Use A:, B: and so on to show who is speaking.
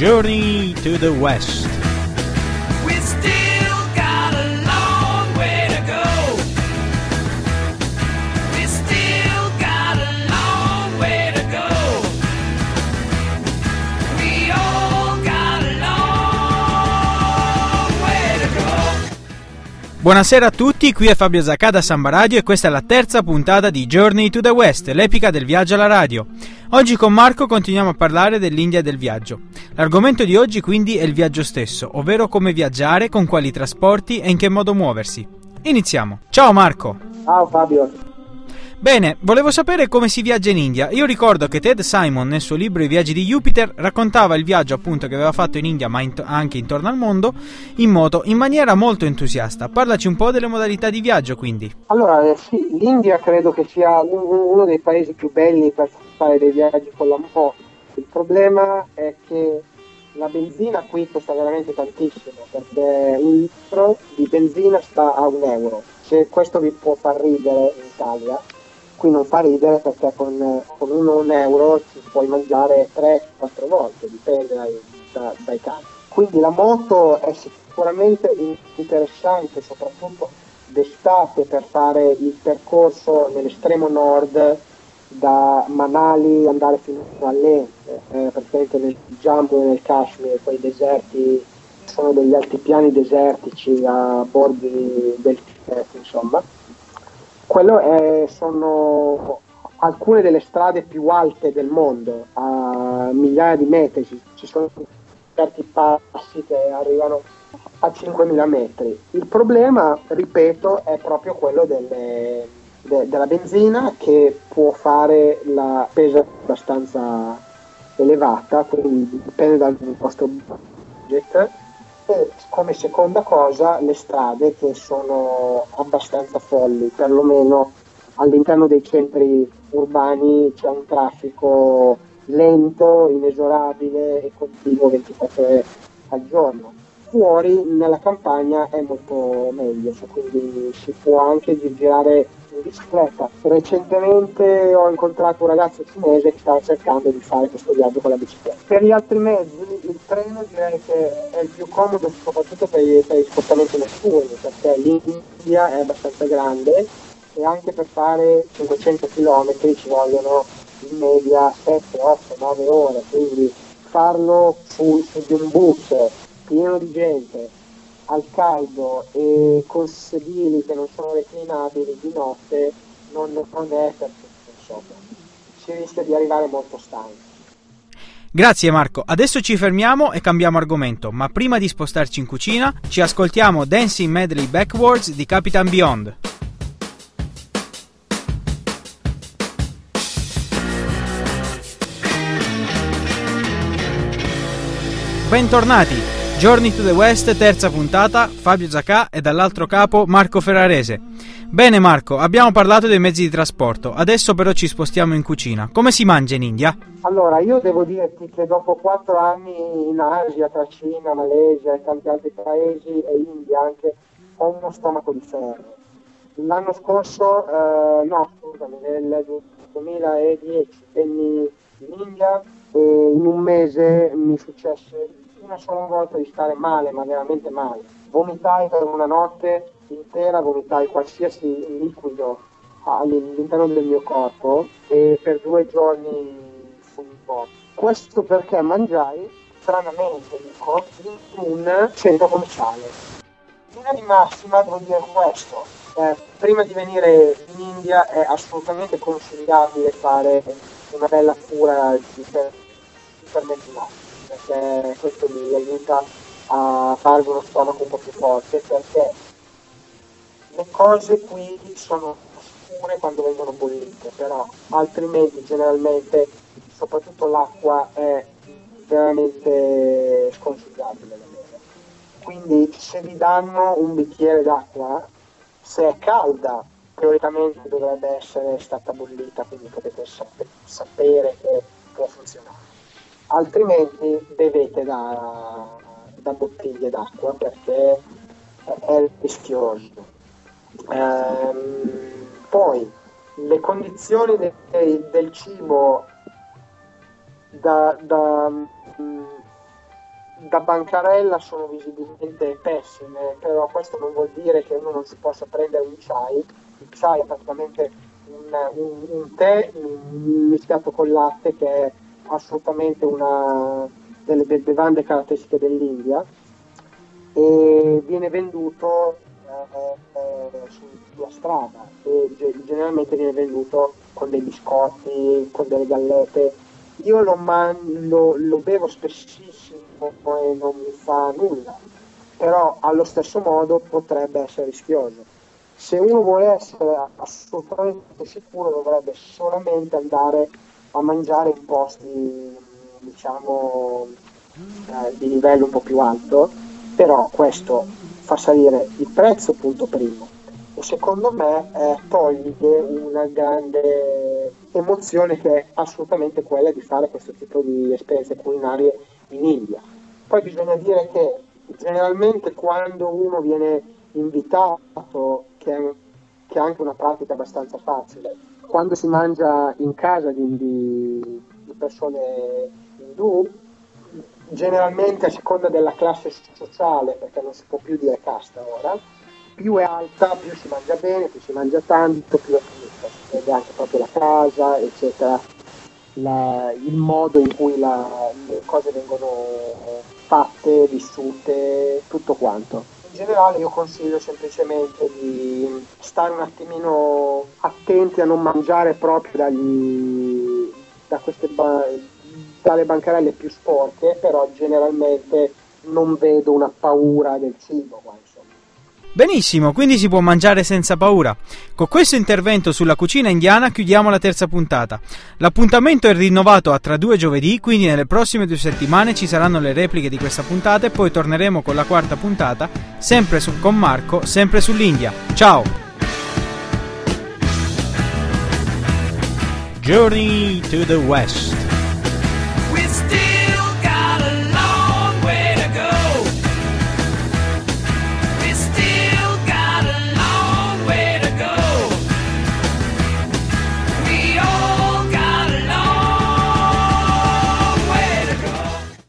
A: Journey to the West. Buonasera a tutti, qui è Fabio Zacca da Samba Radio e questa è la terza puntata di Journey to the West, l'epica del viaggio alla radio. Oggi con Marco continuiamo a parlare dell'India e del viaggio. L'argomento di oggi quindi è il viaggio stesso, ovvero come viaggiare, con quali trasporti e in che modo muoversi. Iniziamo. Ciao Marco!
B: Ciao Fabio,
A: Bene, volevo sapere come si viaggia in India. Io ricordo che Ted Simon nel suo libro I viaggi di Jupiter raccontava il viaggio appunto che aveva fatto in India ma int- anche intorno al mondo in moto in maniera molto entusiasta. Parlaci un po' delle modalità di viaggio quindi.
B: allora eh, sì, l'India credo che sia un- uno dei paesi più belli per fare dei viaggi con la moto. Il problema è che la benzina qui costa veramente tantissimo perché un litro di benzina sta a un euro. Se questo vi può far ridere in Italia, qui non fa ridere perché con, con uno un euro ci puoi mangiare 3-4 volte, dipende dai, da- dai casi. Quindi la moto è sicuramente in- interessante, soprattutto d'estate per fare il percorso nell'estremo nord da Manali andare fino all'Ente, eh, praticamente nel Jammu e nel Kashmir, quei deserti sono degli altipiani desertici a bordi del Tibet, insomma. Quello è- sono alcune delle strade più alte del mondo, a migliaia di metri, ci, sono certi passi che arrivano a 5.000 metri. Il problema, ripeto, è proprio quello delle- de- della benzina che può fare la spesa abbastanza elevata, quindi dipende dal vostro budget. E come seconda cosa le strade che sono abbastanza folli, perlomeno all'interno dei centri urbani c'è un traffico lento, inesorabile e continuo 24 ore al giorno. Fuori nella campagna è molto meglio, cioè quindi si può anche girare bicicletta. Recentemente ho incontrato un ragazzo cinese che stava cercando di fare questo viaggio con la bicicletta. Per gli altri mezzi il treno direi che è il più comodo soprattutto per gli, per gli spostamenti notturni perché l'India è abbastanza grande e anche per fare 500 km ci vogliono in media 7, 8, 9 ore, quindi farlo su, su di un bus pieno di gente al caldo e con sedili che non sono reclinabili di notte non, non è per insomma. Si rischia di arrivare molto stanchi.
A: Grazie Marco, adesso ci fermiamo e cambiamo argomento, ma prima di spostarci in cucina ci ascoltiamo Dancing Medley Backwards di Capitan Beyond. Bentornati, Journey to the West, terza puntata, Fabio Zacà e dall'altro capo Marco Ferrarese. Bene Marco, abbiamo parlato dei mezzi di trasporto, adesso però ci spostiamo in cucina. Come si mangia in India?
B: Allora, io devo dirti che dopo quattro anni in Asia, tra Cina, Malesia e tanti altri paesi e India anche, ho uno stomaco di ferro. L'anno scorso, eh, no, scusami, nel 2010 venni in India e in un mese mi successe una sola volta di stare male, ma veramente male. Vomitai per una notte intera, vomitai qualsiasi liquido all'interno del mio corpo e per due giorni fui in morto. Questo perché mangiai, stranamente dico, in un centro commerciale. In linea di massima devo dire questo, eh, prima di venire in India è assolutamente consigliabile fare una bella cura di fer- di fermenti latte, perché questo mi aiuta a farvi uno stomaco un po' più forte, perché le cose qui sono sicure quando vengono bollite, però altrimenti generalmente, soprattutto l'acqua, è veramente sconsigliabile. Quindi se vi danno un bicchiere d'acqua, se è calda, teoricamente dovrebbe essere stata bollita, quindi potete sap- sapere che può funzionare. Altrimenti bevete da, da bottiglie d'acqua perché è, rischioso. Ehm, poi le condizioni de- del cibo da, da, mm, da bancarella sono visibilmente pessime, però questo non vuol dire che uno non si possa prendere un chai. Il chai è praticamente un, un- un tè mischiato con latte che è assolutamente una delle be- bevande caratteristiche dell'India e viene venduto eh, eh, su- sulla strada e ge- generalmente viene venduto con dei biscotti, con delle gallette. Io lo, man- lo- lo bevo spessissimo e non mi fa nulla, però allo stesso modo potrebbe essere rischioso. Se uno vuole essere assolutamente sicuro dovrebbe solamente andare a mangiare in posti diciamo eh, di livello un po' più alto, però questo fa salire il prezzo punto primo e secondo me eh, toglie una grande emozione che è assolutamente quella di fare questo tipo di esperienze culinarie in India. Poi bisogna dire che generalmente quando uno viene invitato, che è, che è anche una pratica abbastanza facile, quando si mangia in casa di, di- di persone indù, generalmente a seconda della classe sociale, perché non si può più dire casta ora, più è alta, più si mangia bene, più si mangia tanto, più è pulita, si vede anche proprio la casa, eccetera, la- il modo in cui la- le cose vengono fatte, vissute, tutto quanto. In generale io consiglio semplicemente di stare un attimino attenti a non mangiare proprio dagli, da queste ba- dalle bancarelle più sporche, però generalmente non vedo una paura del cibo qua.
A: Benissimo, quindi si può mangiare senza paura. Con questo intervento sulla cucina indiana chiudiamo la terza puntata. L'appuntamento è rinnovato a tra due giovedì, quindi nelle prossime due settimane ci saranno le repliche di questa puntata e poi torneremo con la quarta puntata, sempre su- con Marco, sempre sull'India. Ciao! Journey to the West.